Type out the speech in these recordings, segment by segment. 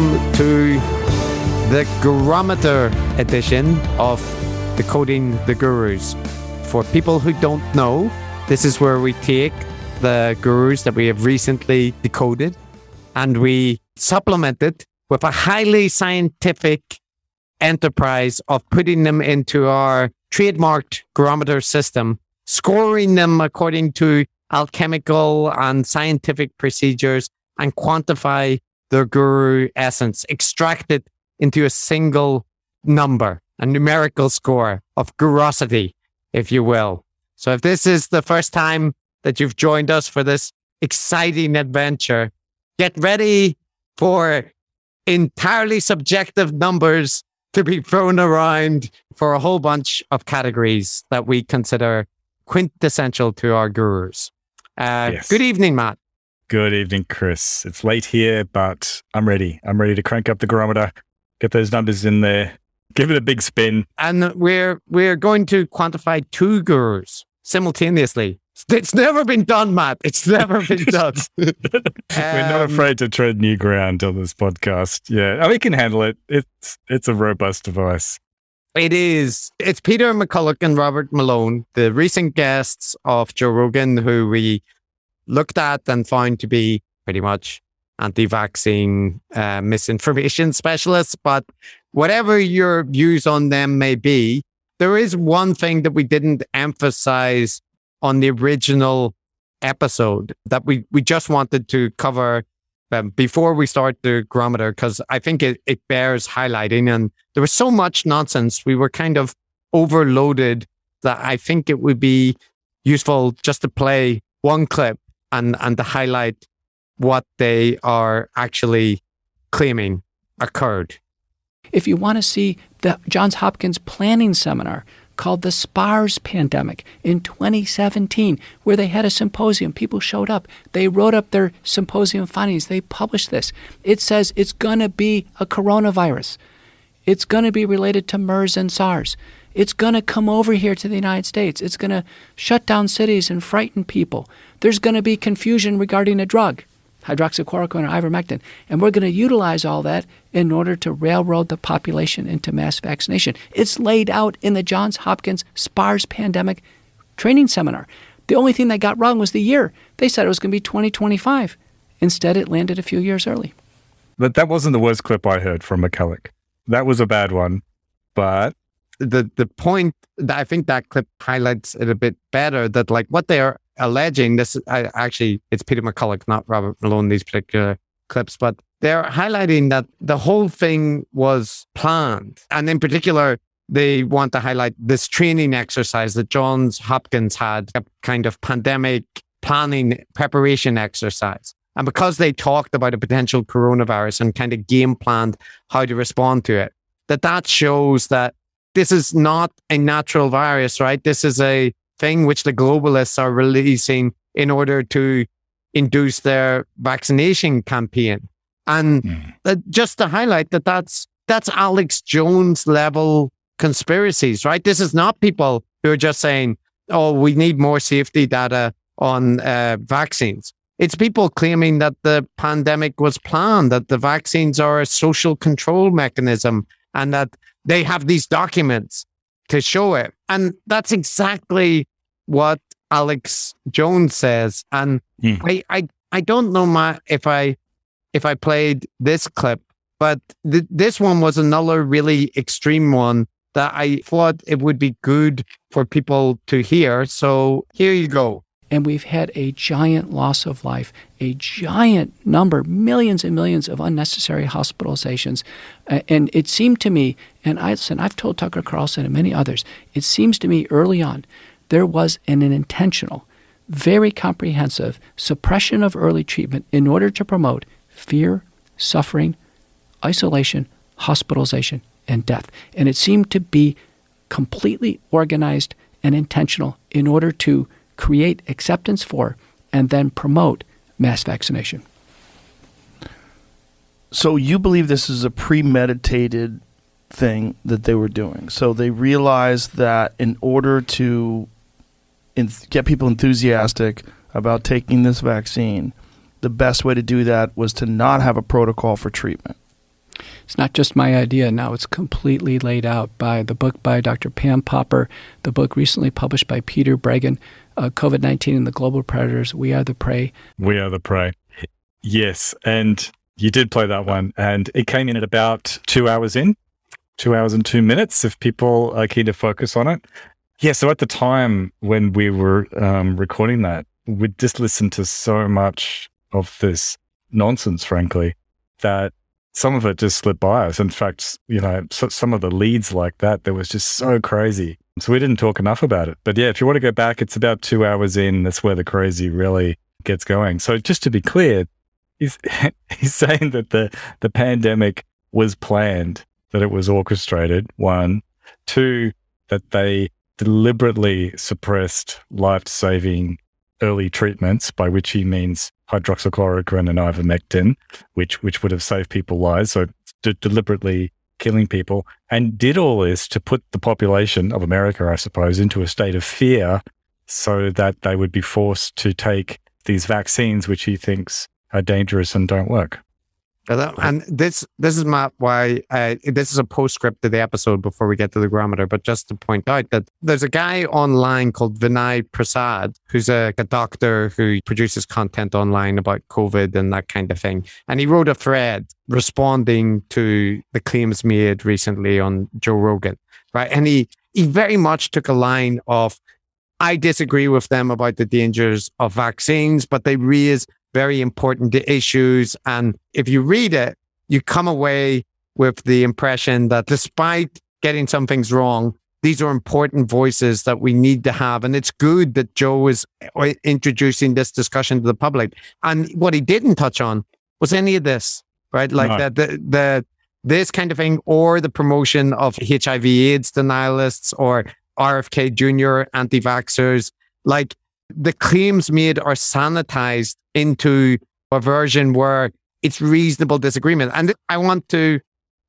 welcome to the Gurometer edition of Decoding the Gurus. For people who don't know, this is where we take the gurus that we have recently decoded and we supplement it with a highly scientific enterprise of putting them into our trademarked Gurometer system, scoring them according to alchemical and scientific procedures, and quantify their guru essence, extract it into a single number, a numerical score of gurosity, if you will. So if this is the first time that you've joined us for this exciting adventure, get ready for entirely subjective numbers to be thrown around for a whole bunch of categories that we consider quintessential to our gurus. Uh, Yes. Good evening, Matt. Good evening, Chris. It's late here, but I'm ready. I'm ready to crank up the Gurometer, get those numbers in there, give it a big spin. And we're we're going to quantify two gurus simultaneously. It's never been done, Matt. It's never been done. We're not Um, afraid to tread new ground on this podcast. Yeah, we can handle it. It's it's a robust device. It is. It's Peter McCullough and Robert Malone, the recent guests of Joe Rogan, who we looked at and found to be pretty much anti-vaccine uh, misinformation specialists. But whatever your views on them may be, there is one thing that we didn't emphasize on the original episode that we we just wanted to cover um, before we start the Gurometer because I think it, it bears highlighting and there was so much nonsense. We were kind of overloaded that I think it would be useful just to play one clip and, and to highlight what they are actually claiming occurred. if you want to see the Johns Hopkins planning seminar called the SPARS pandemic in 2017, where they had a symposium, people showed up, they wrote up their symposium findings, they published this. It says it's going to be a coronavirus. It's going to be related to MERS and SARS. It's going to come over here to the United States. It's going to shut down cities and frighten people. There's going to be confusion regarding a drug, hydroxychloroquine or ivermectin. And we're going to utilize all that in order to railroad the population into mass vaccination. It's laid out in the Johns Hopkins SPARS pandemic training seminar. The only thing they got wrong was the year. They said it was going to be 2025. Instead, it landed a few years early. But that wasn't the worst clip I heard from McCullough. That was a bad one, but the the point that I think that clip highlights it a bit better that like what they are alleging this I, actually it's Peter McCullough not Robert Malone these particular clips but they're highlighting that the whole thing was planned. And in particular they want to highlight this training exercise that Johns Hopkins had a kind of pandemic planning preparation exercise. And because they talked about a potential coronavirus and kind of game planned how to respond to it that that shows that this is not a natural virus, right? This is a thing which the globalists are releasing in order to induce their vaccination campaign. And Mm. uh, just to highlight that that's that's Alex Jones level conspiracies, right? This is not people who are just saying, "Oh, we need more safety data on uh, vaccines." It's people claiming that the pandemic was planned, that the vaccines are a social control mechanism, and that they have these documents to show it. And that's exactly what Alex Jones says. And Hmm. I, I, I don't know my, if I, if I played this clip, but th- this one was another really extreme one that I thought it would be good for people to hear. So here you go. and we've had a giant loss of life, a giant number, millions and millions of unnecessary hospitalizations. Uh, and it seemed to me, and I, listen, I've told Tucker Carlson and many others, it seems to me early on there was an, an intentional, very comprehensive suppression of early treatment in order to promote fear, suffering, isolation, hospitalization, and death. And it seemed to be completely organized and intentional in order to create acceptance for and then promote mass vaccination. So you believe this is a premeditated thing that they were doing. So they realized that in order to get people enthusiastic about taking this vaccine, the best way to do that was to not have a protocol for treatment. It's not just my idea. Now it's completely laid out by the book by Dr. Pam Popper, the book recently published by Peter Breggin, uh, COVID 19 and the Global Predators. We are the prey. We are the prey. Yes. And you did play that one, and it came in at about two hours in, two hours and two minutes if people are keen to focus on it. Yeah. So at the time when we were um, recording that, we'd just listened to so much of this nonsense, frankly, that some of it just slipped by us. In fact, you know, so, some of the leads like that, that was just so crazy. So we didn't talk enough about it. But yeah, if you want to go back, it's about two hours in. That's where the crazy really gets going. So just to be clear, he's, he's saying that the, the pandemic was planned, that it was orchestrated, one. Two, that they deliberately suppressed life saving early treatments, by which he means hydroxychloroquine and ivermectin, which which would have saved people lives. So d- deliberately killing people, and did all this to put the population of America, I suppose, into a state of fear, so that they would be forced to take these vaccines, which he thinks are dangerous and don't work. And this this is my why uh, this is a postscript to the episode before we get to the Gurometer. But just to point out that there's a guy online called Vinay Prasad, who's a, a doctor who produces content online about COVID and that kind of thing. And he wrote a thread responding to the claims made recently on Joe Rogan, right? And he he very much took a line of I disagree with them about the dangers of vaccines, but they raise very important issues. And if you read it, you come away with the impression that despite getting some things wrong, these are important voices that we need to have. And it's good that Joe is uh, introducing this discussion to the public. And what he didn't touch on was any of this, right? Like no. the, the, the, this kind of thing, or the promotion of HIV AIDS denialists or RFK Jr. anti vaxxers. Like the claims made are sanitized into a version where it's reasonable disagreement. And I want to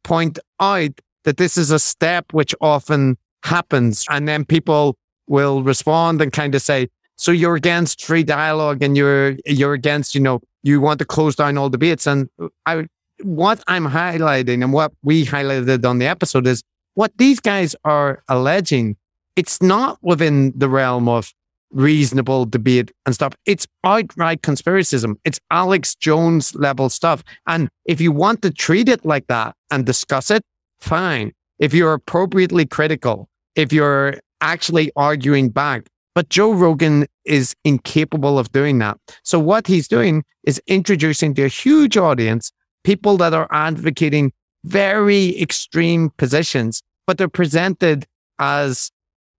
point out that this is a step which often happens. And then people will respond and kind of say, so you're against free dialogue and you're, you're against, you know, you want to close down all debates. And I, what I'm highlighting and what we highlighted on the episode is what these guys are alleging. It's not within the realm of reasonable debate and stuff. It's outright conspiracism. It's Alex Jones level stuff. And if you want to treat it like that and discuss it, fine. If you're appropriately critical, if you're actually arguing back, but Joe Rogan is incapable of doing that. So what he's doing is introducing to a huge audience people that are advocating very extreme positions, but they're presented as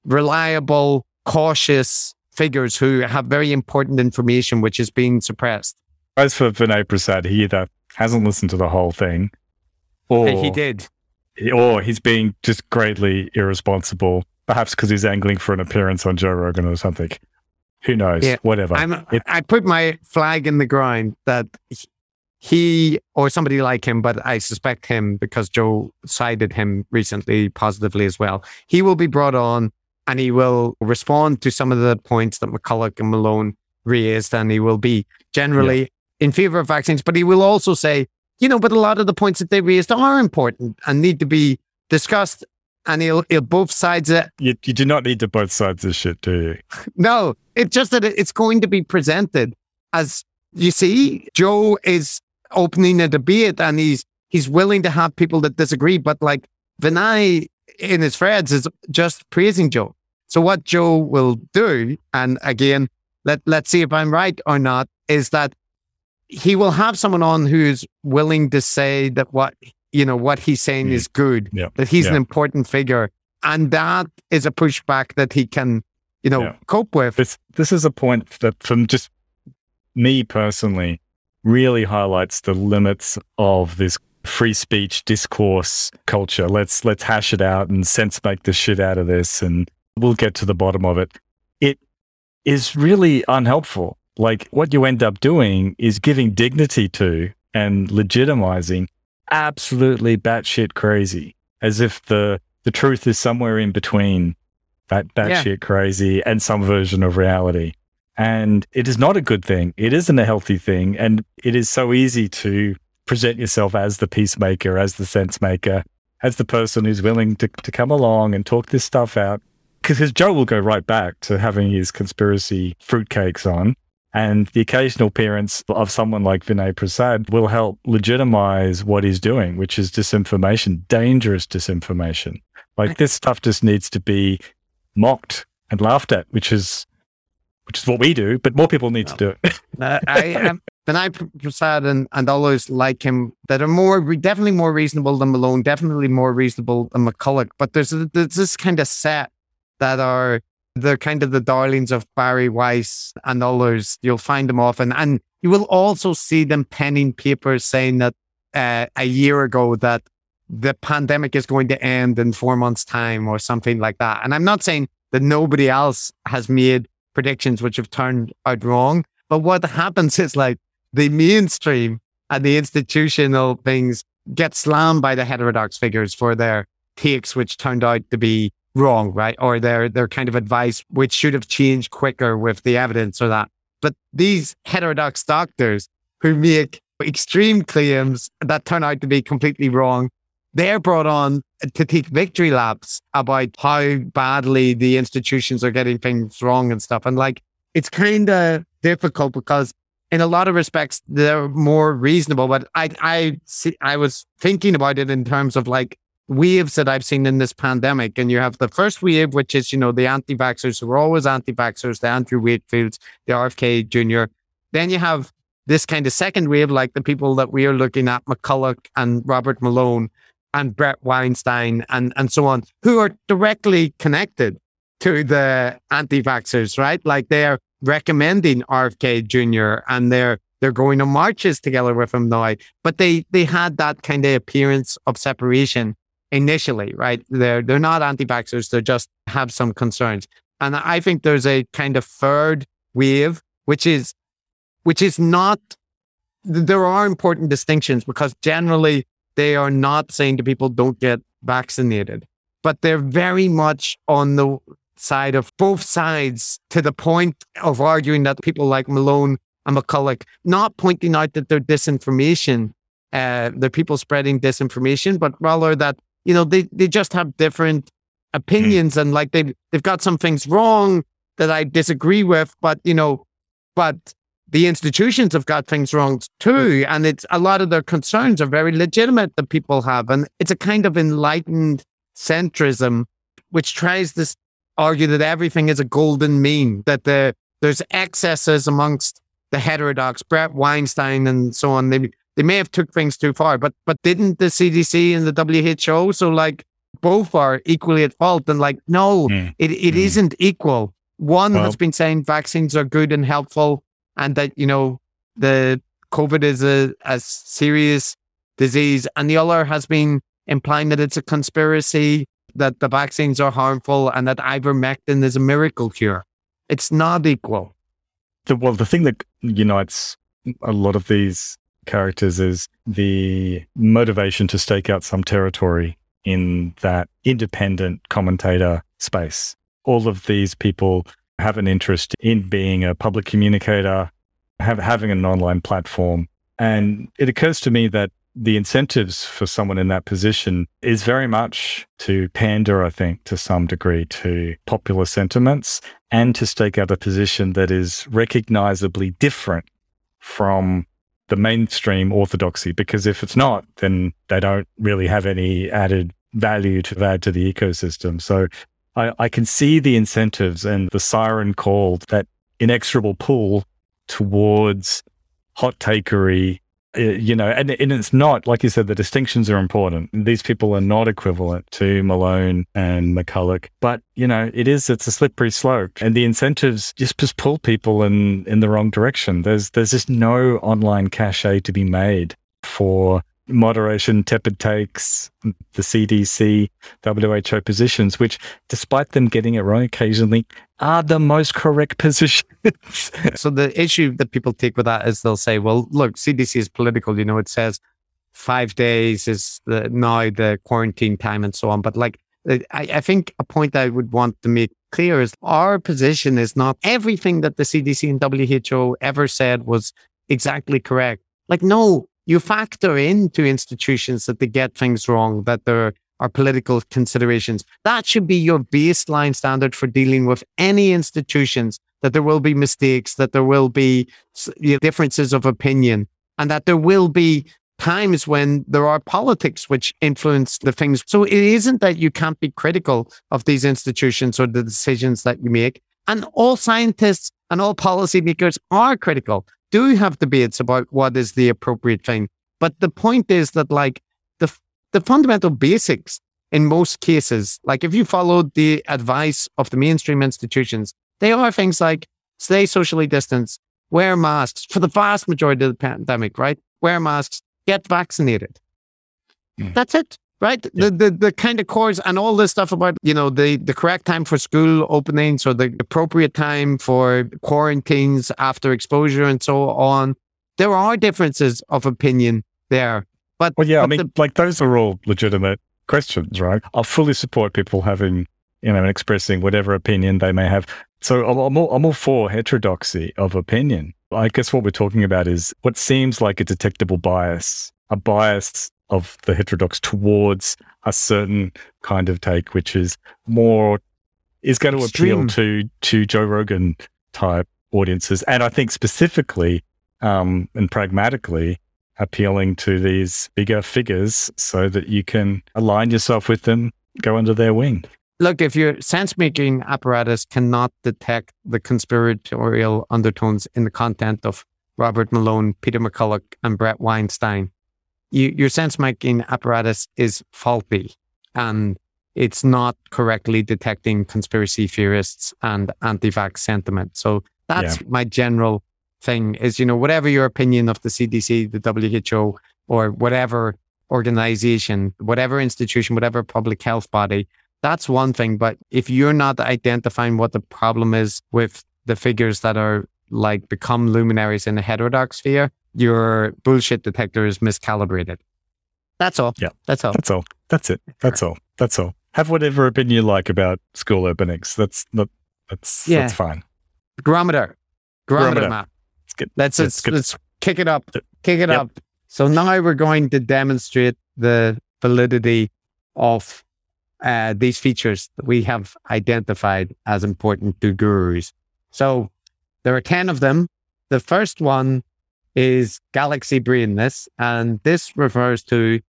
reliable, cautious, figures who have very important information which is being suppressed. As for Vinay Prasad, he either hasn't listened to the whole thing, or he did, or he's being just greatly irresponsible, perhaps because he's angling for an appearance on Joe Rogan or something. Who knows? Yeah, Whatever. It, I put my flag in the ground that he or somebody like him, but I suspect him because Joe cited him recently positively as well. He will be brought on and he will respond to some of the points that McCullough and Malone raised, and he will be generally yeah. in favor of vaccines, but he will also say, you know, but a lot of the points that they raised are important and need to be discussed. And he'll, he'll both sides it. You, you do not need to both sides of shit, do you? no, it's just that it's going to be presented as you see, Joe is opening a debate and he's he's willing to have people that disagree, but like Vinay in his threads is just praising Joe. So what Joe will do, and again, let let's see if I'm right or not, is that he will have someone on who's willing to say that what you know what he's saying mm. is good, yeah. that he's yeah. an important figure, and that is a pushback that he can, you know, yeah. cope with. This this is a point that, from just me personally, really highlights the limits of this free speech discourse culture. Let's let's hash it out and sense make the shit out of this and we'll get to the bottom of it. It is really unhelpful. Like what you end up doing is giving dignity to and legitimizing absolutely batshit crazy, as if the the truth is somewhere in between that batshit yeah. crazy and some version of reality. And it is not a good thing. It isn't a healthy thing. And it is so easy to present yourself as the peacemaker, as the sense maker, as the person who's willing to, to come along and talk this stuff out. Because Joe will go right back to having his conspiracy fruitcakes on. And the occasional appearance of someone like Vinay Prasad will help legitimize what he's doing, which is disinformation, dangerous disinformation. Like this stuff just needs to be mocked and laughed at, which is which is what we do, but more people need to do it. uh, I um, Vinay Prasad and, and others like him that are more definitely more reasonable than Malone, definitely more reasonable than McCullough. But there's a, there's this kind of set that are they're kind of the darlings of Bari Weiss and others. You'll find them often, and you will also see them penning papers saying that uh, a year ago that the pandemic is going to end in four months' time or something like that. And I'm not saying that nobody else has made predictions which have turned out wrong, but what happens is like the mainstream and the institutional things get slammed by the heterodox figures for their takes, which turned out to be wrong, right? Or their their kind of advice, which should have changed quicker with the evidence or that. But these heterodox doctors who make extreme claims that turn out to be completely wrong, they're brought on to take victory laps about how badly the institutions are getting things wrong and stuff. And like, it's kind of difficult because in a lot of respects, they're more reasonable. But I, I see, I was thinking about it in terms of like waves that I've seen in this pandemic. And you have the first wave, which is, you know, the anti vaxxers who are always anti vaxxers, the Andrew Wakefields, the RFK Jr. Then you have this kind of second wave, like the people that we are looking at, McCullough and Robert Malone and Bret Weinstein and, and so on, who are directly connected to the anti vaxxers, right? Like they're recommending RFK Jr. and they're they're going on marches together with him now. But they they had that kind of appearance of separation initially, right? They're they're not anti-vaxxers, they just have some concerns. And I think there's a kind of third wave, which is which is not there are important distinctions because generally they are not saying to people don't get vaccinated, but they're very much on the side of both sides to the point of arguing that people like Malone and McCullough not pointing out that they're disinformation, uh, they're people spreading disinformation, but rather that you know, they, they just have different opinions and like they they've got some things wrong that I disagree with, but you know, but the institutions have got things wrong too. And it's a lot of their concerns are very legitimate that people have. And it's a kind of enlightened centrism, which tries to argue that everything is a golden mean, that the there's excesses amongst the heterodox, Bret Weinstein and so on. They they may have took things too far, but but didn't the CDC and the WHO? So like both are equally at fault. And like, no, mm. it, it mm. not equal. One well, has been saying vaccines are good and helpful, and that you know the COVID is a, a serious disease, and the other has been implying that it's a conspiracy, that the vaccines are harmful, and that ivermectin is a miracle cure. It's not equal. The, well, the thing that unites a lot of these characters is the motivation to stake out some territory in that independent commentator space. All of these people have an interest in being a public communicator, have, having an online platform. And it occurs to me that the incentives for someone in that position is very much to pander, I think, to some degree to popular sentiments and to stake out a position that is recognizably different from the mainstream orthodoxy because if it's not, then they don't really have any added value to add to the ecosystem. So I, I can see the incentives and the siren call, that inexorable pull towards hot takery uh, you know, and, and it's not, like you said, the distinctions are important. These people are not equivalent to Malone and McCullough, but, you know, it is, it's a slippery slope and the incentives just, just pull people in, in the wrong direction. There's, there's just no online cachet to be made for moderation, tepid takes, the CDC, WHO positions, which, despite them getting it wrong occasionally, are the most correct positions. so the issue that people take with that is they'll say, well, look, CDC is political. You know, it says five days is the, now the quarantine time and so on. But like, I, I think a point I would want to make clear is our position is not everything that the CDC and WHO ever said was exactly correct. Like, no, you factor into institutions that they get things wrong, that there are political considerations. That should be your baseline standard for dealing with any institutions, that there will be mistakes, that there will be differences of opinion, and that there will be times when there are politics which influence the things. So it isn't that you can't be critical of these institutions or the decisions that you make. And all scientists and all policymakers are critical, do have debates about what is the appropriate thing. But the point is that like the, the fundamental basics in most cases, like if you follow the advice of the mainstream institutions, they are things like stay socially distanced, wear masks for the vast majority of the pandemic, right? Wear masks, get vaccinated. Mm. That's it, right? Yeah. The, the the kind of course and all this stuff about you know the the correct time for school openings or the appropriate time for quarantines after exposure and so on. There are differences of opinion there, but well, yeah, but I mean, the, like those are all legitimate questions, right? I'll fully support people having you know expressing whatever opinion they may have. So I'm, I'm all, I'm all for heterodoxy of opinion. I guess what we're talking about is what seems like a detectable bias, a bias of the heterodox towards a certain kind of take, which is more is going to appeal to to Joe Rogan type audiences, and I think specifically um, and pragmatically appealing to these bigger figures, so that you can align yourself with them, go under their wing. Look, if your sense making apparatus cannot detect the conspiratorial undertones in the content of Robert Malone, Peter McCullough, and Bret Weinstein, you, your sense making apparatus is faulty and it's not correctly detecting conspiracy theorists and anti vax sentiment. So that's yeah. my general thing is, you know, whatever your opinion of the CDC, the WHO, or whatever organization, whatever institution, whatever public health body, that's one thing. But if you're not identifying what the problem is with the figures that are like become luminaries in the heterodox sphere, your bullshit detector is miscalibrated. That's all. Yeah. That's all. That's all. That's it. That's all. That's all. Have whatever opinion you like about school openings. That's not that's yeah. that's fine. Gurometer. Gurometer, Matt. Let's get let's let's, let's kick it up. Kick it yep. up. So now we're going to demonstrate the validity of uh, these features that we have identified as important to gurus. So there are 10 of them. The first one is galaxy brainness, and this refers to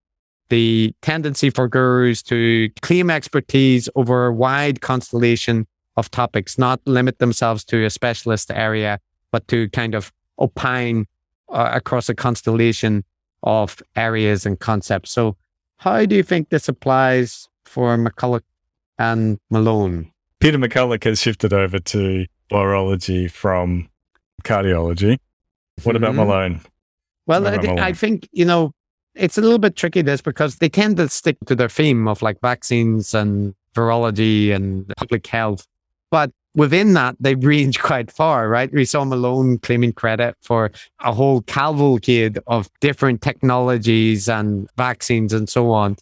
the tendency for gurus to claim expertise over a wide constellation of topics, not limit themselves to a specialist area, but to kind of opine uh, across a constellation of areas and concepts. So, how do you think this applies for McCullough and Malone. Peter McCullough has shifted over to virology from cardiology. What about mm-hmm. Malone? Well, I, Malone? I think, you know, it's a little bit tricky this because they tend to stick to their theme of like vaccines and virology and public health. But within that, they range quite far, right? We saw Malone claiming credit for a whole cavalcade of different technologies and vaccines and so on.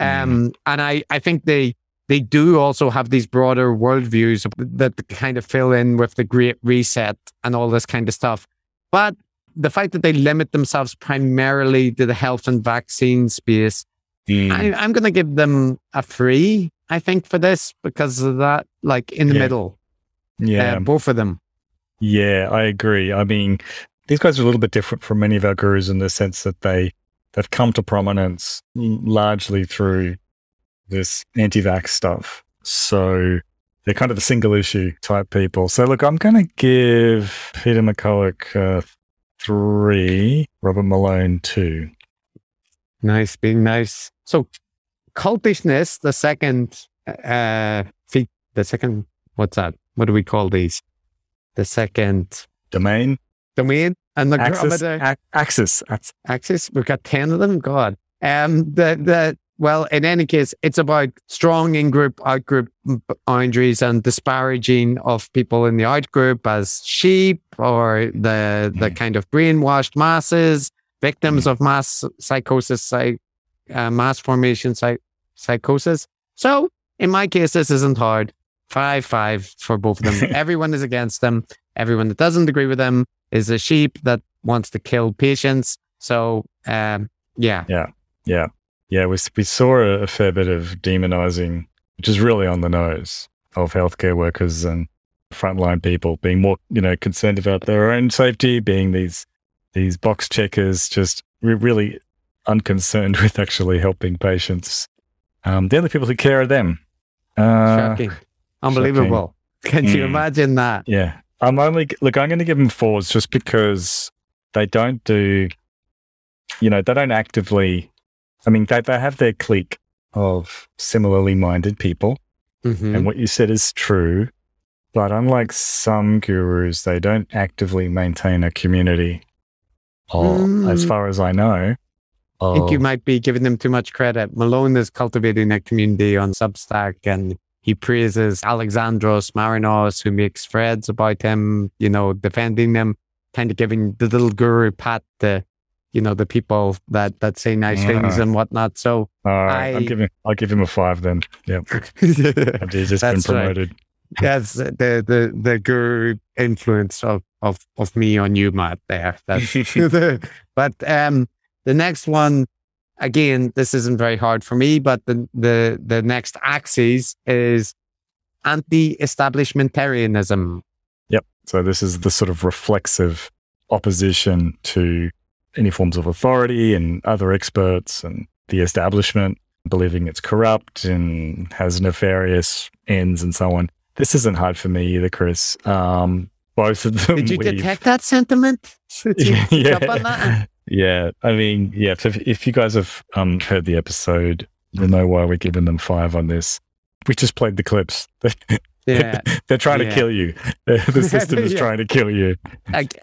Mm. Um, and I, I think they they do also have these broader worldviews that kind of fill in with the Great Reset and all this kind of stuff. But the fact that they limit themselves primarily to the health and vaccine space, mm. I, am going to give them a free, I think, for this because of that, like in the yeah. middle. Yeah. Uh, both of them. Yeah, I agree. I mean, these guys are a little bit different from many of our gurus in the sense that they they've come to prominence largely through this anti-vax stuff. So they're kind of the single issue type people. So look, I'm going to give Peter McCullough uh, three, Robert Malone two. Nice, being nice. So cultishness, the second, uh, feet, the second, what's that? What do we call these? The second domain. Domain and the axis, a- axis, axis. We've got ten of them. God. Um, the the well, in any case, it's about strong in-group, out-group boundaries and disparaging of people in the out-group as sheep or the the mm. kind of brainwashed masses, victims mm. of mass psychosis, psych, uh, mass formation psych, psychosis. So, in my case, this isn't hard. Five five for both of them. Everyone is against them. Everyone that doesn't agree with them is a sheep that wants to kill patients. So um, yeah, Yeah, yeah, yeah. We we saw a, a fair bit of demonizing, which is really on the nose of healthcare workers and frontline people being more, you know, concerned about their own safety, being these these box checkers, just re- really unconcerned with actually helping patients. Um, the only people who care are them. Uh, shocking, unbelievable. Can you Mm. imagine that? yeah, I'm only look. I'm going to give them fours just because they don't do, you know, they don't actively. I mean, they they have their clique of similarly minded people, Mhm. and what you said is true. But unlike some gurus, they don't actively maintain a community. Or, as Mm. far as I know, I think you might be giving them too much credit. Malone is cultivating a community on Substack and he praises Alexandros Marinos, who makes threads about him, you know, defending them, kind of giving the little guru pat to, you know, the people that, that say nice things and whatnot. So, I'm I- giving. I'll give him a five then. Yeah, he's just been That's right. promoted. the, the, the guru influence of, of, of me on you, Matt, there. That's, the, but um, the next one, again, this isn't very hard for me, but the the the next axis is anti-establishmentarianism. Yep. So this is the sort of reflexive opposition to any forms of authority and other experts and the establishment, believing it's corrupt and has nefarious ends and so on. This isn't hard for me either, Chris. Um, both of them. Did you detect that sentiment? You yeah, that? yeah. I mean, yeah. So if, if you guys have um, heard the episode, you'll know why we're giving them five on this. We just played the clips. Yeah. They're trying Yeah. to kill you. The system is Yeah. trying to kill you.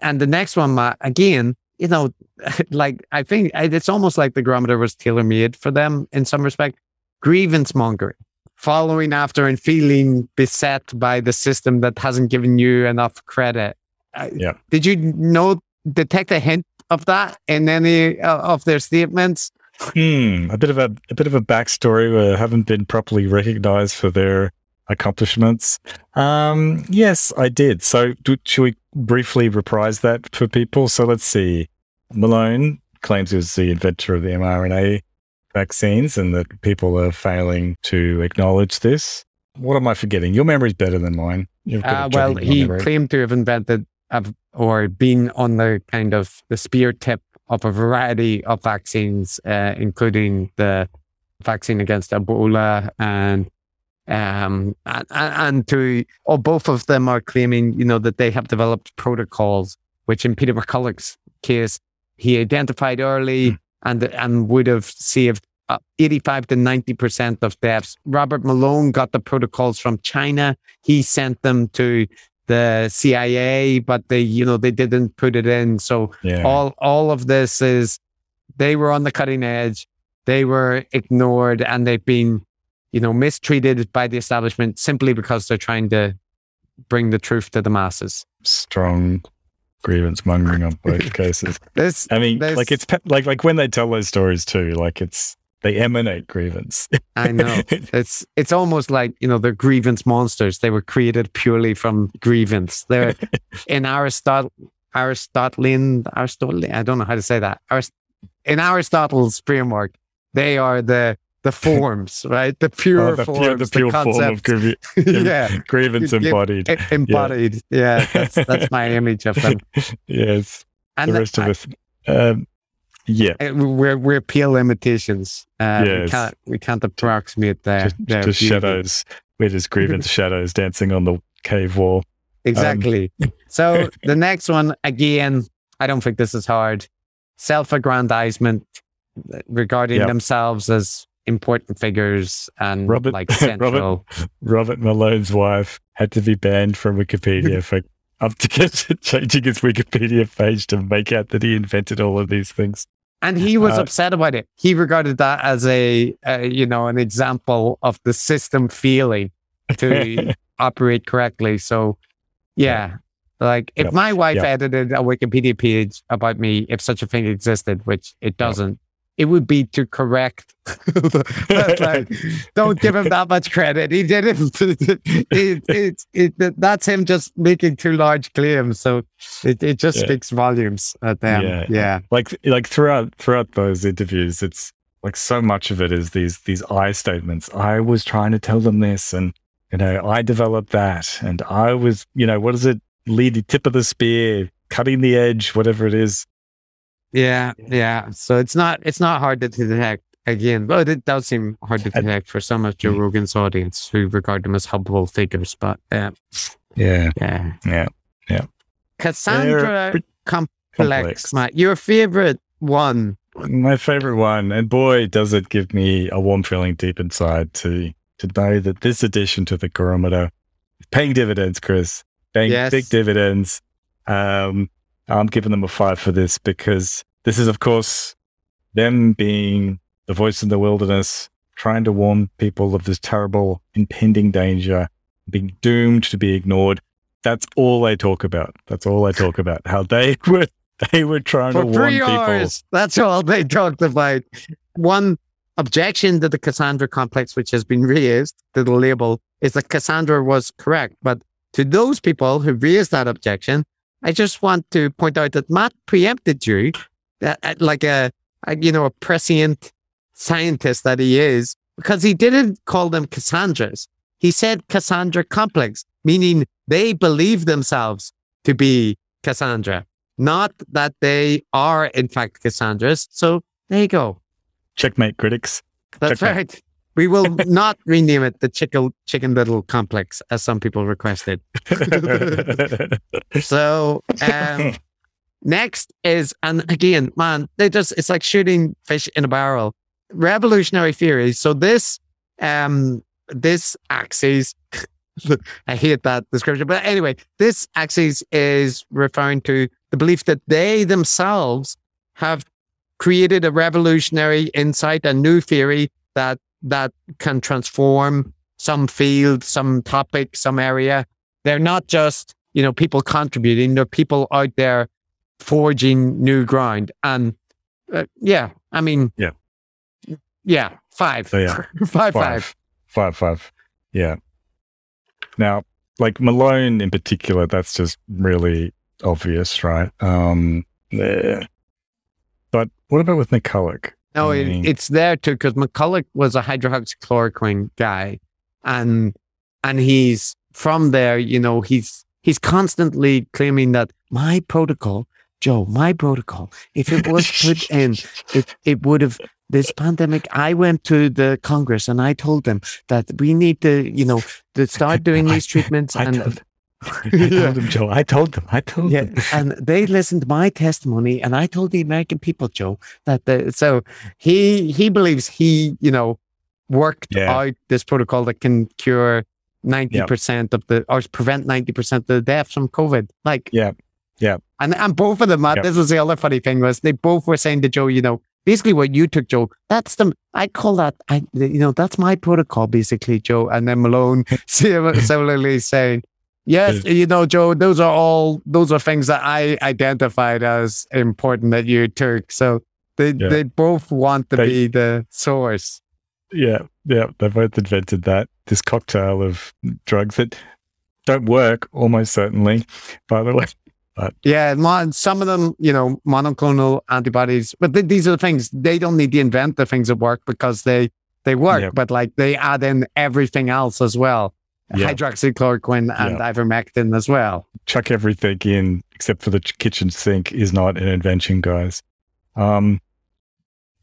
And the next one, Matt, again, you know, like I think it's almost like the Gurometer was tailor made for them in some respect. Grievance mongering, following after and feeling beset by the system that hasn't given you enough credit. Yeah. Did you know, detect a hint of that in any uh, of their statements? Hmm, a bit of a a bit of a backstory where haven't been properly recognised for their accomplishments. Um, yes, I did. So, do, should we briefly reprise that for people? So, let's see. Malone claims he was the inventor of the mRNA vaccines, and that people are failing to acknowledge this. What am I forgetting? Your memory's better than mine. Uh, well, he memory. claimed to have invented of, or been on the kind of the spear tip of a variety of vaccines, uh, including the vaccine against Ebola and um and, and to or both of them are claiming you know that they have developed protocols which in Peter McCullough's case he identified early and and would have saved uh, 85 to 90 percent of deaths. Robert Malone got the protocols from China. He sent them to the CIA, but they you know they didn't put it in. So yeah. all all of this is they were on the cutting edge. They were ignored and they've been you know mistreated by the establishment simply because they're trying to bring the truth to the masses. strong grievance mongering on both cases. This I mean, There's- like it's like like when they tell those stories too, like it's they emanate grievance. I know. It's it's almost like you know they're grievance monsters. They were created purely from grievance. They're in Aristotle, Aristotelian, Aristotelian. I don't know how to say that. Arist- in Aristotle's framework, they are the the forms, right? The pure Oh, the forms, pure, the pure form of yeah, grievance embodied. embodied. Yeah, that's that's my image of them. yes, And the rest I- of us. Um, yeah, we're we're pale imitations. Uh, We can't we can't approximate their just, their just shadows. We're just grievance shadows dancing on the cave wall. Exactly. so the next one, again, I don't think this is hard. Self-aggrandizement regarding Yep. themselves as important figures and Robert- like central. Robert Malone's wife had to be banned from Wikipedia for up to changing his Wikipedia page to make out that he invented all of these things. and he was Uh, upset about it. He regarded that as a, uh, you know, an example of the system failing to operate correctly. So, yeah, like if Yep. my wife Yep. edited a Wikipedia page about me, if such a thing existed, which it doesn't, it would be to correct. Like, don't give him that much credit. He did it. it, it, it, that's him just making too large claims. So it, it just Yeah. speaks volumes at them. Yeah. Yeah. like like throughout throughout those interviews it's like so much of it is these these i statements i was trying to tell them this and you know i developed that and i was you know what is it lead the tip of the spear cutting the edge whatever it is Yeah, yeah. So it's not it's not hard to detect again, but it does seem hard to detect for some of Joe Mm. Rogan's audience who regard them as hubbable figures. But uh, yeah yeah, yeah yeah. Cassandra complex, complex. Matt. Your favorite one? my favorite one and boy does it give me a warm feeling deep inside to to know that this addition to the Gurometer is paying dividends chris paying Yes. big dividends um i'm giving them a five for this because this is of course them being the voice in the wilderness trying to warn people of this terrible impending danger being doomed to be ignored that's all they talk about that's all they talk about how they were they were trying For to warn people hours. That's all they talked about. One objection to the Cassandra complex, which has been raised to the label, is that Cassandra was correct. But to those people who raised that objection, I just want to point out that Matt preempted you, that, uh, like a, a you know a prescient scientist that he is, because he didn't call them Cassandras. He said Cassandra complex, meaning they believe themselves to be Cassandra not that they are in fact Cassandras. So there you go. checkmate critics That's Okay. right. We will not rename it the Chicken Chicken Little Complex as some people requested. So um, next is, and again, man, they just it's like shooting fish in a barrel. Revolutionary theory. So this um this axis I hate that description. But anyway, this axis is referring to the belief that they themselves have created a revolutionary insight, a new theory that that can transform some field, some topic, some area. They're not just, you know, people contributing, they're people out there forging new ground. And uh, yeah, I mean, Yeah. Yeah, five. So, yeah. five, five. five, five, five. Yeah. Now, like Malone in particular, that's just really obvious, right? Um, eh. but what about with McCullough? No, it, it's there too because McCullough was a hydroxychloroquine guy, and and he's from there. You know, he's he's constantly claiming that my protocol, Joe, my protocol. If it was put in, it it would have this pandemic. I went to the Congress and I told them that we need to, you know, to start doing these treatments and. I told them, Joe. I told them. I told Yeah, them. and they listened to my testimony, and I told the American people, Joe, that the, so he he believes he you know worked Yeah. out this protocol that can cure ninety percent of the or prevent ninety percent of the deaths from COVID. Like Yeah. Yeah. and and both of them, Matt, Yeah. this was the other funny thing was they both were saying to Joe, you know, basically what you took, Joe. That's the I call that I you know that's my protocol, basically, Joe. And then Malone similarly saying. Yes, you know, Joe, those are all those are things that I identified as important that you took. So they Yeah. they both want to They- be the source. Yeah, yeah. They both invented that this cocktail of drugs that don't work, almost certainly. By the way, But Yeah, some of them, you know, monoclonal antibodies, but th- these are the things they don't need to invent the things that work because they they work. Yep. But like they add in everything else as well, Yeah. hydroxychloroquine and ivermectin as well. chuck everything in except for the ch- kitchen sink is not an invention, guys. Um.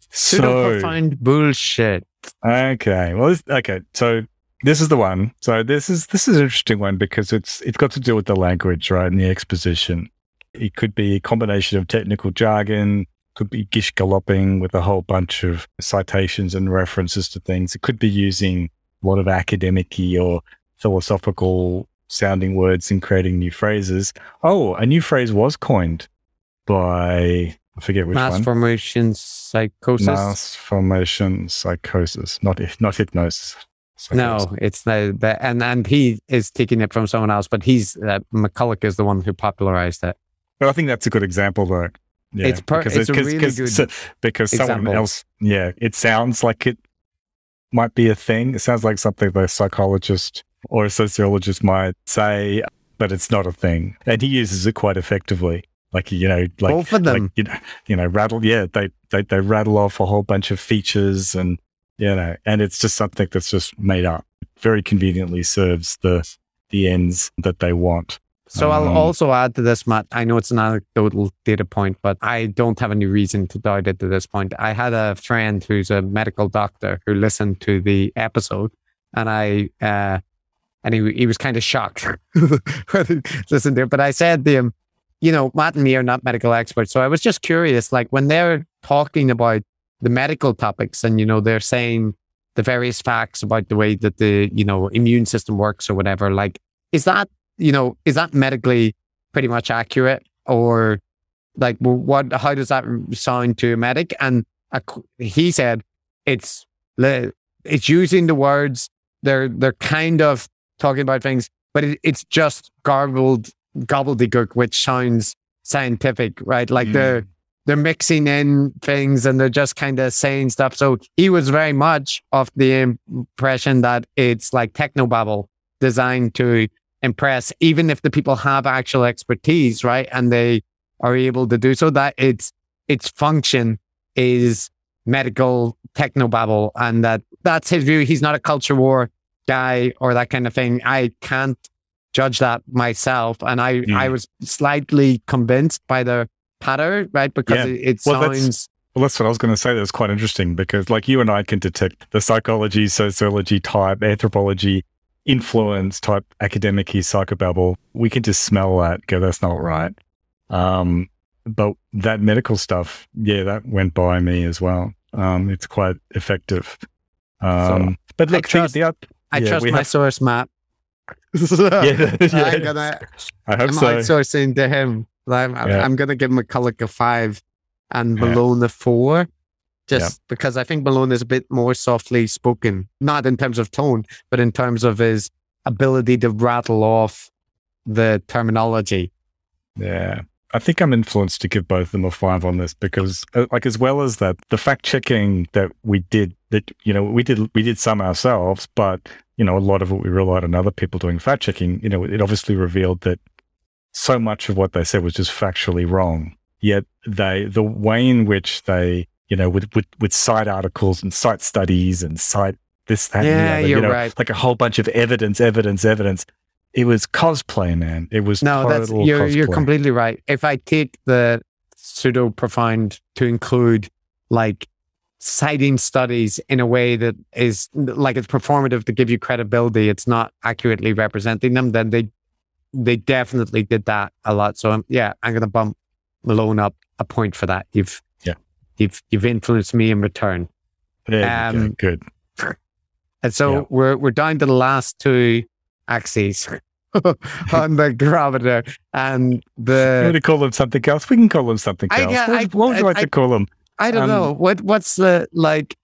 Pseudo So profound bullshit. Okay. Well, this, okay. So this is the one. So this is this is an interesting one because it's it's got to do with the language, right, and the exposition. It could be a combination of technical jargon, could be gish galloping with a whole bunch of citations and references to things. It could be using a lot of academic or philosophical sounding words and creating new phrases. Oh, a new phrase was coined by I forget which Mass one. formation psychosis. Mass formation psychosis, not not hypnosis. No, it's the, the and and he is taking it from someone else, but he's uh, McCullough is the one who popularized it. but I think that's a good example though. Yeah, It's per- because it's a 'cause- really good so- because someone else, yeah, it sounds like it might be a thing. It sounds like something the psychologist or a sociologist might say, but it's not a thing. And he uses it quite effectively. Like you know, like Both of them. like, you know, you know, rattle. Yeah, they, they they rattle off a whole bunch of features, and you know, and it's just something that's just made up. Very conveniently serves the the ends that they want. So I'll Um, also add to this, Matt. I know it's an anecdotal data point, but I don't have any reason to doubt it to this point. I had a friend who's a medical doctor who listened to the episode, and I uh, and he he was kind of shocked he to it. But I said to him, you know, Matt and me are not medical experts, so I was just curious, like when they're talking about the medical topics, and you know, they're saying the various facts about the way that the you know immune system works or whatever. Like, is that you know, is that medically pretty much accurate or like what, how does that sound to a medic? And he said it's, it's using the words, they're, they're kind of talking about things, but it, it's just garbled gobbledygook, which sounds scientific, right? Like hmm. they're, they're mixing in things and they're just kind of saying stuff. So he was very much of the impression that it's like technobabble designed to impress, even if the people have actual expertise, right? And they are able to do so, that its its function is medical technobabble, and that that's his view. He's not a culture war guy or that kind of thing. I can't judge that myself, and I Mm. I was slightly convinced by the patter, right? Because Yeah. it, it Well, sounds Well, that's what I was going to say. That's quite interesting because, like, you and I can detect the psychology, sociology type, anthropology influence type academic psychobabble. We can just smell that. Go, that's not right. Um, but that medical stuff, yeah, that went by me as well. Um, it's quite effective. Um, but look, the, the, I yeah, trust my have- source, Matt. yeah, yeah, I'm gonna I hope I'm so. outsourcing to him. I'm, Yeah. I'm going to give him a five and Yeah. Malone a four, just because I think Malone is a bit more softly spoken, not in terms of tone, but in terms of his ability to rattle off the terminology. Yeah. I think I'm influenced to give both of them a five on this because, uh, like, as well as that, the fact checking that we did, that you know, we did, we did some ourselves, but you know, a lot of what we relied on other people doing fact checking. You know, it obviously revealed that so much of what they said was just factually wrong. Yet they, the way in which they, you know, with, with, with cite articles and cite studies and cite this, that, and Yeah, the other, you're you know, right. like a whole bunch of evidence, evidence, evidence. It was cosplay, man. It was No, that's you're you're completely right. If I take the pseudo profound to include like citing studies in a way that is like it's performative to give you credibility, it's not accurately representing them, then they they definitely did that a lot. So um, yeah, I'm gonna bump Malone up a point for that. You've Yeah. you've you've influenced me in return. Yeah. Um, Good. And so Yeah. we're we're down to the last two axes on the gurometer and the. you want to call them something else? We can call them something else. what, I- what would you like I- to call them? I don't Um, know what what's the like.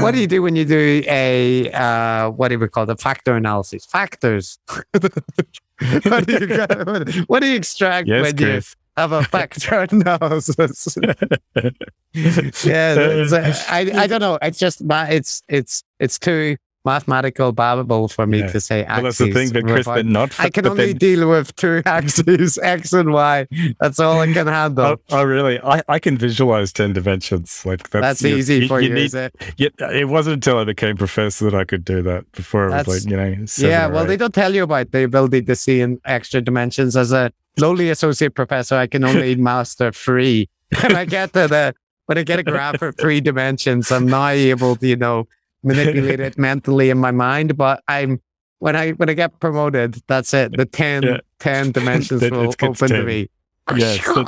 what do you do when you do a uh, what do we call the Factor analysis. Factors. what, do you, what, do you extract Yes, when you have a factor analysis? yeah, it's, uh, I I don't know. It's just ma- it's it's it's too mathematical babble for me Yeah. to say Well, that's the thing, but Chris, they're not. I can only deal with two axes, X and Y. That's all I can handle. Oh, oh, really? I, I can visualize ten dimensions. Like that's, That's easy for you, need- is it? yeah, it wasn't until I became professor that I could do that. Before I was like, you know, Yeah, well, they don't tell you about the ability to see in extra dimensions. As a lowly associate professor, I can only master three. When I get to the when I get a graph for three dimensions, I'm not able to, you know, manipulate it mentally in my mind. But I'm when I when I get promoted, that's it. The 10, Yeah. 10 dimensions will open to 10. me. Yes, um,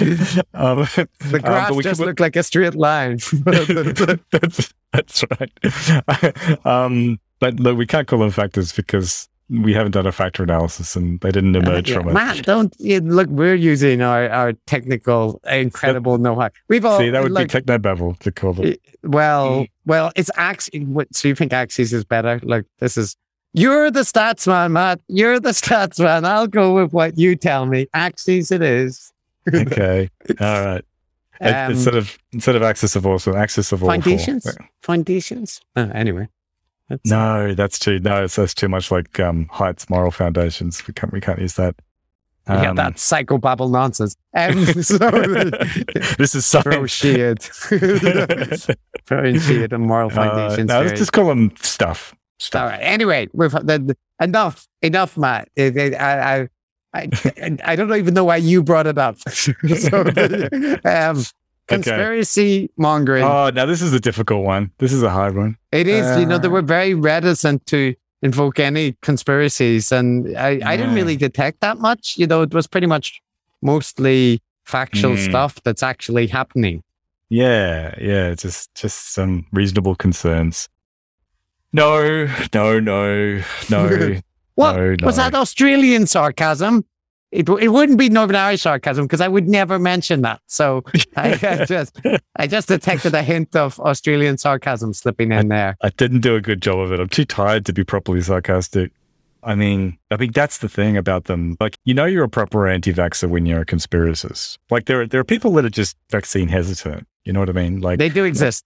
The um, graph we just looked like a straight line. that's, that's right. um, but look, we can't call them factors because we haven't done a factor analysis and they didn't emerge Yeah, from it. Matt, don't you, look. We're using our, our technical, incredible know-how. We've all See, that would like, be technobabble to call them. Well, well, it's Axis. What, so you think Axis is better? Look, this is you're the stats man, Matt. You're the stats man. I'll go with what you tell me. Axis, it is. okay. All right. Um, instead of instead of axis of awesome, axis of awful. foundations. Foundations. Uh, anyway. That's, No, that's too no. It's, that's too much like um, Haidt's moral foundations. We can't we can't use that. yeah, Um, that's psychobabble nonsense. Um, so, this is throw science. shade. Throwing shade on moral Uh, foundations. no, let's just call them stuff. Stuff. All right. Anyway, we've the, enough, enough, Matt. I, I, I, I don't even know why you brought it up. so, um, conspiracy mongering. Oh, now this is a difficult one. This is a hard one. it is. you know, they uh, were very reticent to invoke any conspiracies, and I, I didn't really detect that much. You know, it was pretty much mostly factual Mm. stuff that's actually happening. Yeah, yeah, just just some reasonable concerns. No, no, no, no. What No, was that Australian sarcasm? It, it wouldn't be Northern Irish sarcasm because I would never mention that. So I, I just I just detected a hint of Australian sarcasm slipping in there. I didn't do a good job of it. I'm too tired to be properly sarcastic. I mean, I think that's the thing about them. Like, you know, you're a proper anti-vaxxer when you're a conspiracist. Like, there are there are people that are just vaccine hesitant. You know what I mean? Like, They do exist.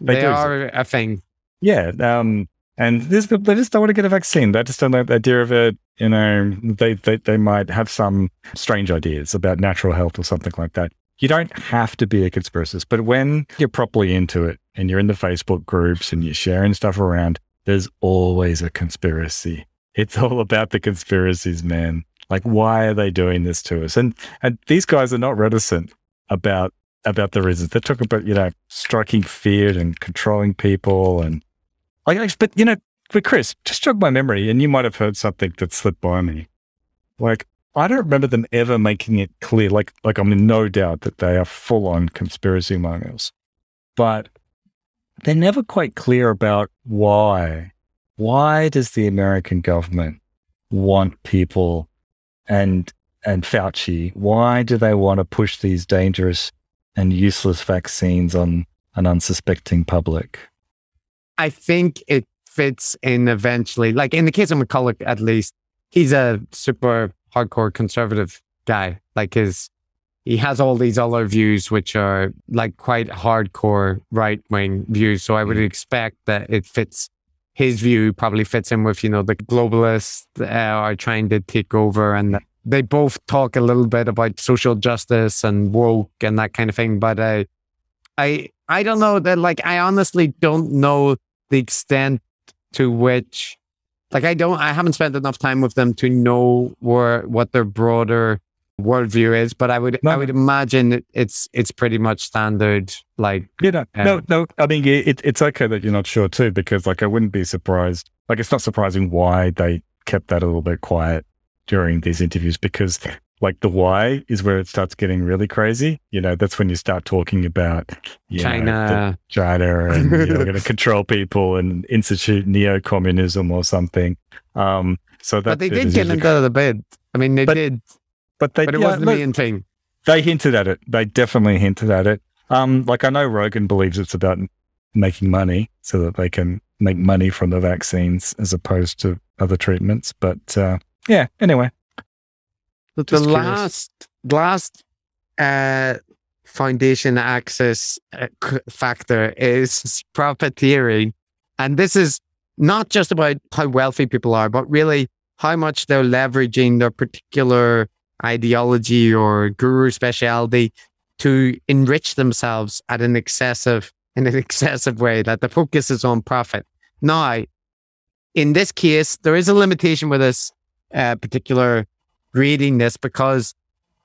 They They, do are a thing. yeah. Um, and this, they just don't want to get a vaccine. They just don't like the idea of it. You know, they, they they might have some strange ideas about natural health or something like that. You don't have to be a conspiracist, but when you're properly into it and you're in the Facebook groups and you're sharing stuff around, there's always a conspiracy. It's all about the conspiracies, man. Like, why are they doing this to us? And and these guys are not reticent about about the reasons. They talk about you know striking fear and controlling people and like, but you know, but Chris, just jog my memory, and you might have heard something that slipped by me. Like, I don't remember them ever making it clear. Like, like I'm in no doubt that they are full on conspiracy mongers, but they're never quite clear about why. Why does the American government want people and and Fauci? Why do they want to push these dangerous and useless vaccines on an unsuspecting public? I think it fits in eventually. Like in the case of McCullough, at least, he's a super hardcore conservative guy. Like his, he has all these other views which are like quite hardcore right wing views. So I would expect that it fits. His view probably fits in with you know the globalists uh, are trying to take over, and they both talk a little bit about social justice and woke and that kind of thing. But uh, I I don't know that like I honestly don't know the extent to which like I don't I haven't spent enough time with them to know where what their broader worldview is, but I would No. I would imagine it's it's pretty much standard like You know, Yeah. no, no. Um, I mean, it, it's okay that you're not sure too, because like I wouldn't be surprised. Like it's not surprising why they kept that a little bit quiet during these interviews, because like the why is where it starts getting really crazy. You know, that's when you start talking about you know, China. China, and you're going to control people and institute neo-communism or something. Um, so that but they did get usually- into the bed. I mean they But- did, but they but it yeah, wasn't look, the main thing. they hinted at it. They definitely hinted at it. Um, like I know Rogan believes it's about making money so that they can make money from the vaccines as opposed to other treatments. But uh, yeah, anyway, the Just curious. last last uh, foundation access uh, factor is profiteering, and this is not just about how wealthy people are, but really how much they're leveraging their particular ideology or guru speciality to enrich themselves at an excessive in an excessive way. That the focus is on profit. Now, in this case, there is a limitation with this uh, particular reading this because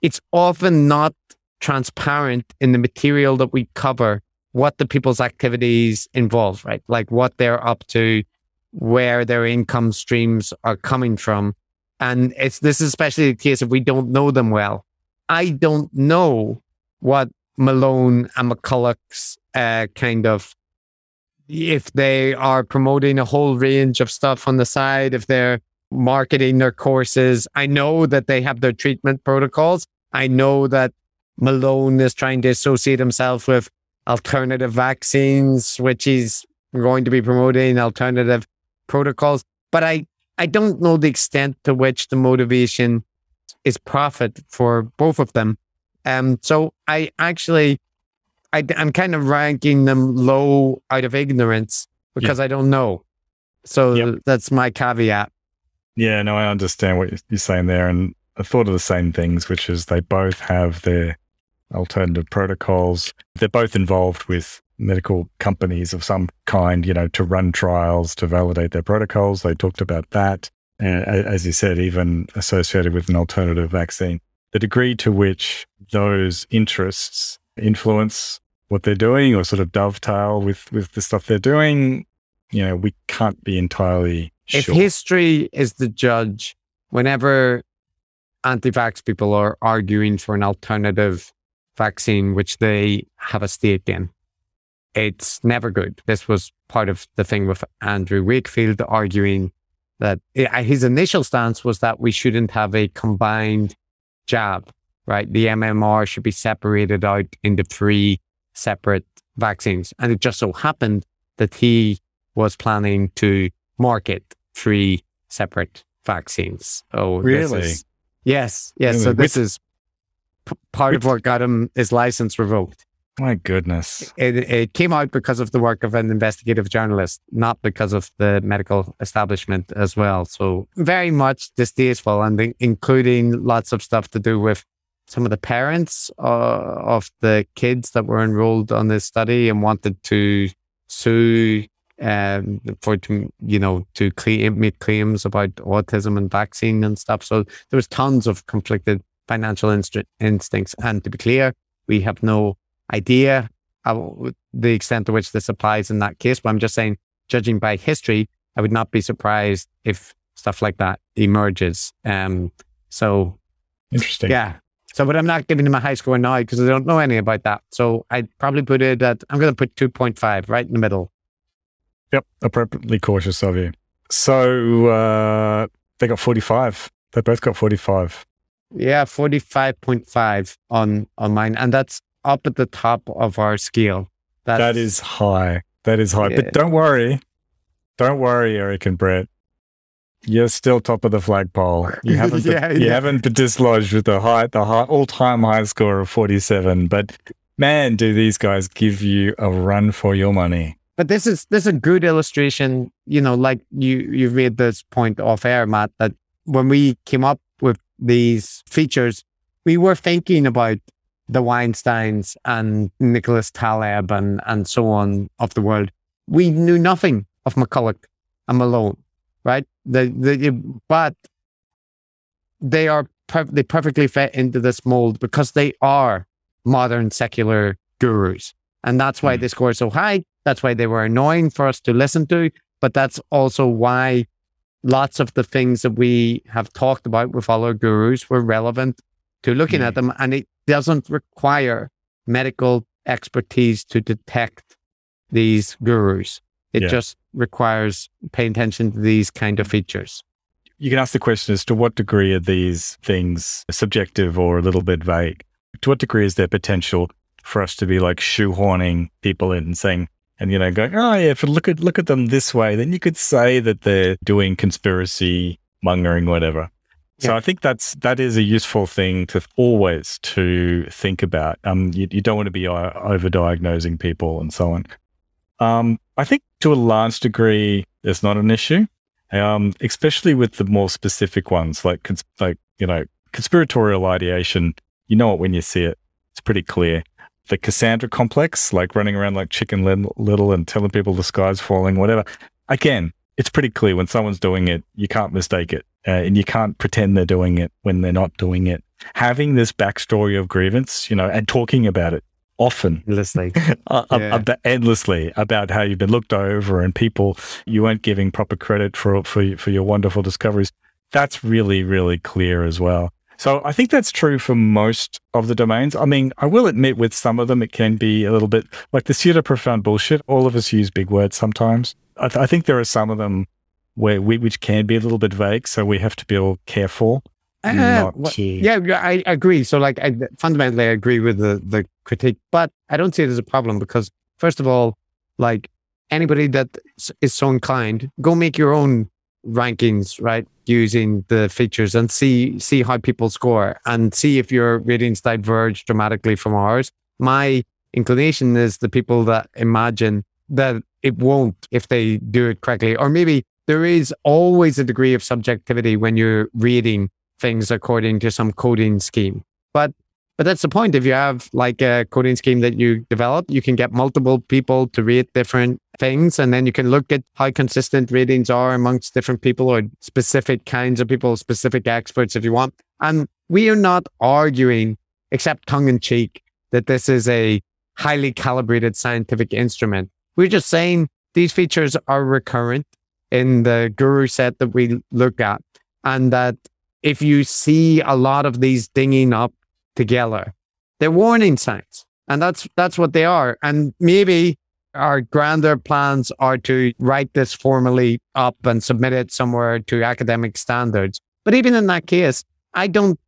it's often not transparent in the material that we cover what the people's activities involve, right? Like what they're up to, where their income streams are coming from. And it's this is especially the case if we don't know them well. I don't know what Malone and McCullough's uh, kind of if they are promoting a whole range of stuff on the side, if they're marketing their courses. I know that they have their treatment protocols. I know that Malone is trying to associate himself with alternative vaccines, which he's going to be promoting alternative protocols. But I, I don't know the extent to which the motivation is profit for both of them. Um, so I actually, I, I'm kind of ranking them low out of ignorance because I don't know. So Yep. that's my caveat. Yeah, no, I understand what you're saying there. And I thought of the same things, which is they both have their alternative protocols. They're both involved with medical companies of some kind, you know, to run trials, to validate their protocols. They talked about that. And as you said, even associated with an alternative vaccine. The degree to which those interests influence what they're doing or sort of dovetail with, with the stuff they're doing, you know, we can't be entirely If history is the judge, whenever anti-vax people are arguing for an alternative vaccine, which they have a stake in, it's never good. This was part of the thing with Andrew Wakefield arguing that eh, his initial stance was that we shouldn't have a combined jab, right? The MMR should be separated out into three separate vaccines. And it just so happened that he was planning to market three separate vaccines. Oh, Really? is- yes, yes. So Really? this is p- part of what got him his license revoked. My goodness. It, it came out because of the work of an investigative journalist, not because of the medical establishment as well. So very much distasteful, and in- including lots of stuff to do with some of the parents uh, of the kids that were enrolled on this study and wanted to sue um, for to you know to claim, make claims about autism and vaccine and stuff. So there was tons of conflicted financial instru- instincts. And to be clear, we have no idea how, the extent to which this applies in that case. But I'm just saying, judging by history, I would not be surprised if stuff like that emerges. Um, so Interesting. yeah. So, but I'm not giving him a high score now because I don't know any about that. So I'd probably put it at, I'm going to put 2.5 right in the middle. Yep. Appropriately cautious of you. So uh, they got 45. They both got 45. Yeah, 45.5 on, on mine. And that's up at the top of our scale. That's, that is high. That is high. Yeah. But don't worry. Don't worry, Eric and Brett. You're still top of the flagpole. You haven't Yeah, you yeah. haven't been dislodged with the high the high all time high score of 47. But man, do these guys give you a run for your money. But this is this is a good illustration you know like you you've made this point off air matt that when we came up with these features we were thinking about the weinsteins and nicholas taleb and and so on of the world we knew nothing of mccullough and malone right the, the but they are per- they perfectly fit into this mold because they are modern secular gurus and that's why Mm. they score so high. That's why they were annoying for us to listen to. But that's also why lots of the things that we have talked about with other gurus were relevant to looking Mm. at them. And it doesn't require medical expertise to detect these gurus. It Yeah. just requires paying attention to these kind of features. You can ask the question as to what degree are these things subjective or a little bit vague? To what degree is there potential for us to be like shoehorning people in and saying, and you know, going, oh yeah, if you look at look at them this way, then you could say that they're doing conspiracy mongering, whatever. So Yeah. I think that's that is a useful thing to always to think about. Um, you, you don't want to be uh, over-diagnosing people and so on. Um, I think to a large degree, it's not an issue, um, especially with the more specific ones, like cons- like you know, conspiratorial ideation. You know it when you see it; it's pretty clear. The Cassandra complex, like running around like Chicken Little, and telling people the sky's falling, whatever. Again, it's pretty clear when someone's doing it, you can't mistake it, uh, and you can't pretend they're doing it when they're not doing it. Having this backstory of grievance, you know, and talking about it often Listening. uh, Yeah. ab- endlessly about how you've been looked over and people you weren't giving proper credit for for for your wonderful discoveries. That's really really clear as well. So I think that's true for most of the domains. I mean, I will admit with some of them it can be a little bit like the pseudo profound bullshit. All of us use big words sometimes. I, th- I think there are some of them where we which can be a little bit vague, so we have to be all careful. Uh, not wha- to- yeah, yeah, I agree. So, like, I fundamentally I agree with the the critique, but I don't see it as a problem because, first of all, like anybody that is so inclined, go make your own rankings, right? Using the features and see see how people score and see if your ratings diverge dramatically from ours. My inclination is the people that imagine that it won't if they do it correctly, or maybe there is always a degree of subjectivity when you're reading things according to some coding scheme. But but that's the point. If you have like a coding scheme that you develop, you can get multiple people to read different things. And then you can look at how consistent readings are amongst different people or specific kinds of people, specific experts if you want. And we are not arguing, except tongue in cheek, that this is a highly calibrated scientific instrument. We're just saying these features are recurrent in the guru set that we look at. And that if you see a lot of these dinging up together. They're warning signs. And that's that's what they are. And maybe our grander plans are to write this formally up and submit it somewhere to academic standards. But even in that case, I don't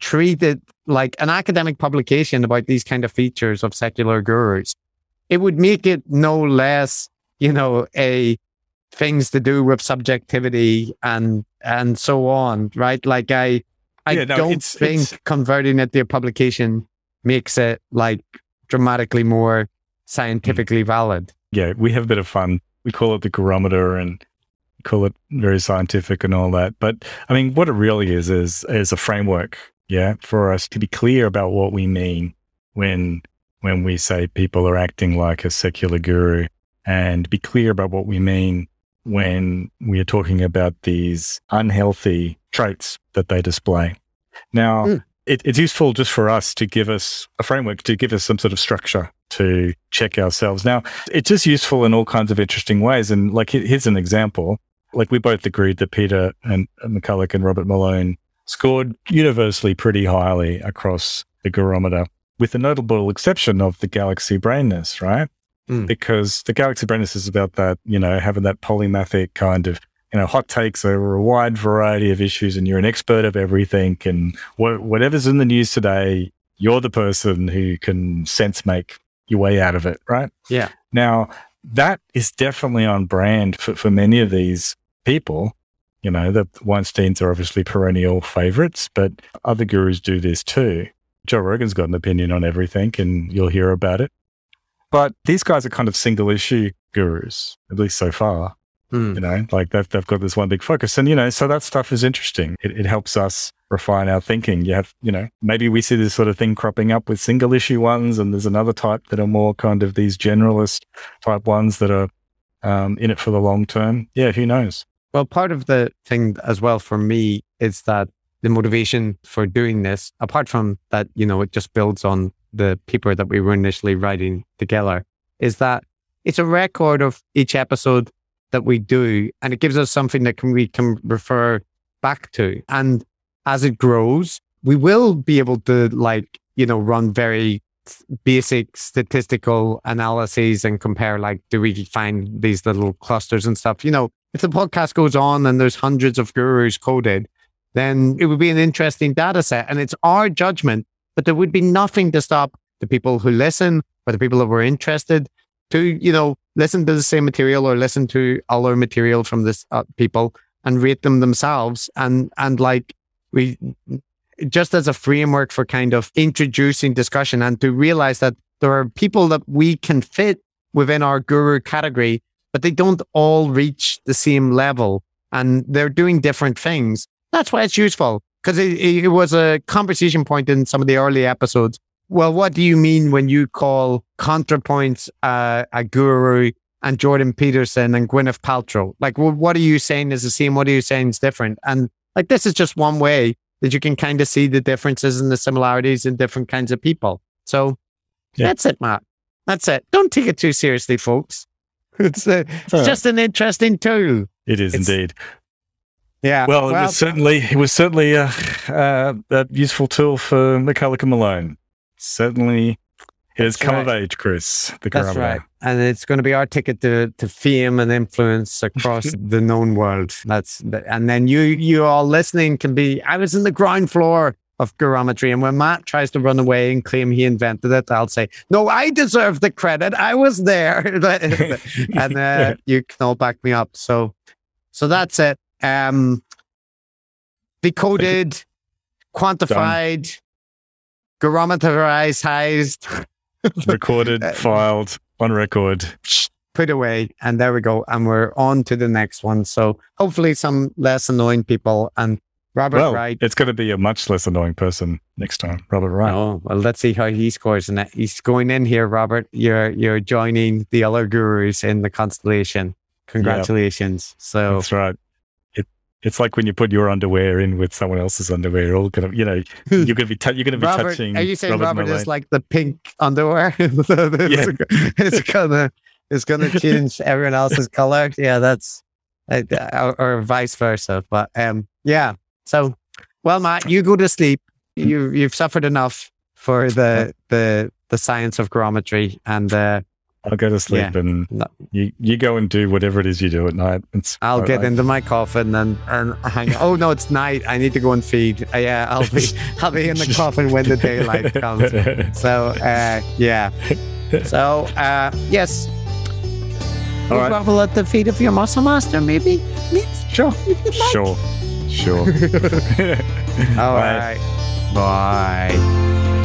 treat it like an academic publication about these kind of features of secular gurus. It would make it no less, you know, a things to do with subjectivity and and so on, right? Like I I yeah, no, don't it's, think it's... converting it to a publication makes it like dramatically more scientifically mm. valid. Yeah, we have a bit of fun. We call it the gurometer and call it very scientific and all that. But I mean, what it really is is is a framework, yeah, for us to be clear about what we mean when when we say people are acting like a secular guru, and be clear about what we mean when we are talking about these unhealthy traits that they display. Now, mm. it, it's useful just for us to give us a framework, to give us some sort of structure to check ourselves. Now, it's just useful in all kinds of interesting ways. And like, here's an example. Like, we both agreed that Peter and McCullough and Robert Malone scored universally pretty highly across the gurometer, with the notable exception of the galaxy brainness, right? Mm. Because the galaxy brainness is about that, you know, having that polymathic kind of you know, hot takes over a wide variety of issues and you're an expert of everything and wh- whatever's in the news today, you're the person who can sense make your way out of it, right? Yeah. Now, that is definitely on brand for, for many of these people. You know, the Weinsteins are obviously perennial favorites, but other gurus do this too. Joe Rogan's got an opinion on everything and you'll hear about it. But these guys are kind of single issue gurus, at least so far. Mm. You know, like they've, they've got this one big focus. And, you know, so that stuff is interesting. It, it helps us refine our thinking. You have, you know, maybe we see this sort of thing cropping up with single issue ones, and there's another type that are more kind of these generalist type ones that are um, in it for the long term. Yeah, who knows? Well, part of the thing as well for me is that the motivation for doing this, apart from that, you know, it just builds on the paper that we were initially writing together, is that it's a record of each episode that we do, and it gives us something that can, we can refer back to. And as it grows, we will be able to like, you know, run very basic statistical analyses and compare like, do we find these little clusters and stuff? You know, if the podcast goes on and there's hundreds of gurus coded, then it would be an interesting data set. And it's our judgment, but there would be nothing to stop the people who listen or the people who were interested to, you know, listen to the same material or listen to other material from this uh, people and rate them themselves. And, and like we, just as a framework for kind of introducing discussion and to realize that there are people that we can fit within our guru category, but they don't all reach the same level and they're doing different things. That's why it's useful because it, it was a conversation point in some of the early episodes well, what do you mean when you call ContraPoints uh, a guru and Jordan Peterson and Gwyneth Paltrow? Like, well, what are you saying is the same? What are you saying is different? And like, this is just one way that you can kind of see the differences and the similarities in different kinds of people. So yeah. that's it, Matt. That's it. Don't take it too seriously, folks. It's, a, it's just an interesting tool. It is it's, indeed. Yeah. Well, it well, was certainly it was certainly a, a, a useful tool for McCullough and Malone certainly it has come right. of age, Chris. The That's right. And it's going to be our ticket to, to fame and influence across the known world. That's and then you you all listening can be. I was in the ground floor of gurometry, and when Matt tries to run away and claim he invented it, I'll say, "No, I deserve the credit. I was there," and uh, you can all back me up. So, so that's it. Um, decoded, quantified, gurometerized, Recorded, Uh, filed, on record. put away, and there we go. And we're on to the next one. So hopefully some less annoying people. And Robert well, Wright. it's going to be a much less annoying person next time. Robert Wright. Oh well, let's see how he scores. And he's going in here, Robert. You're you're joining the other gurus in the constellation. Congratulations. So That's right. It, it's like when you put your underwear in with someone else's underwear. You're all gonna, you know, you're gonna be, tou- you're gonna be Robert, touching. are you saying Robert Robert, is like the pink underwear? it's, it's gonna it's gonna change everyone else's color. Yeah, that's uh, or, or vice versa. But um, yeah. So, well, Matt, you go to sleep. You you've suffered enough for the the the science of gurometry and uh, I'll go to sleep and No. you, you go and do whatever it is you do at night. It's, I'll get into my coffin and and hang. Oh no, it's night. I need to go and feed. Uh, yeah, I'll be I'll be in the coffin when the daylight comes. So uh, yeah. So uh, yes. All You right. grovel at the feet of your muscle master, maybe. Sure. Sure. Sure. All Bye. right. Bye.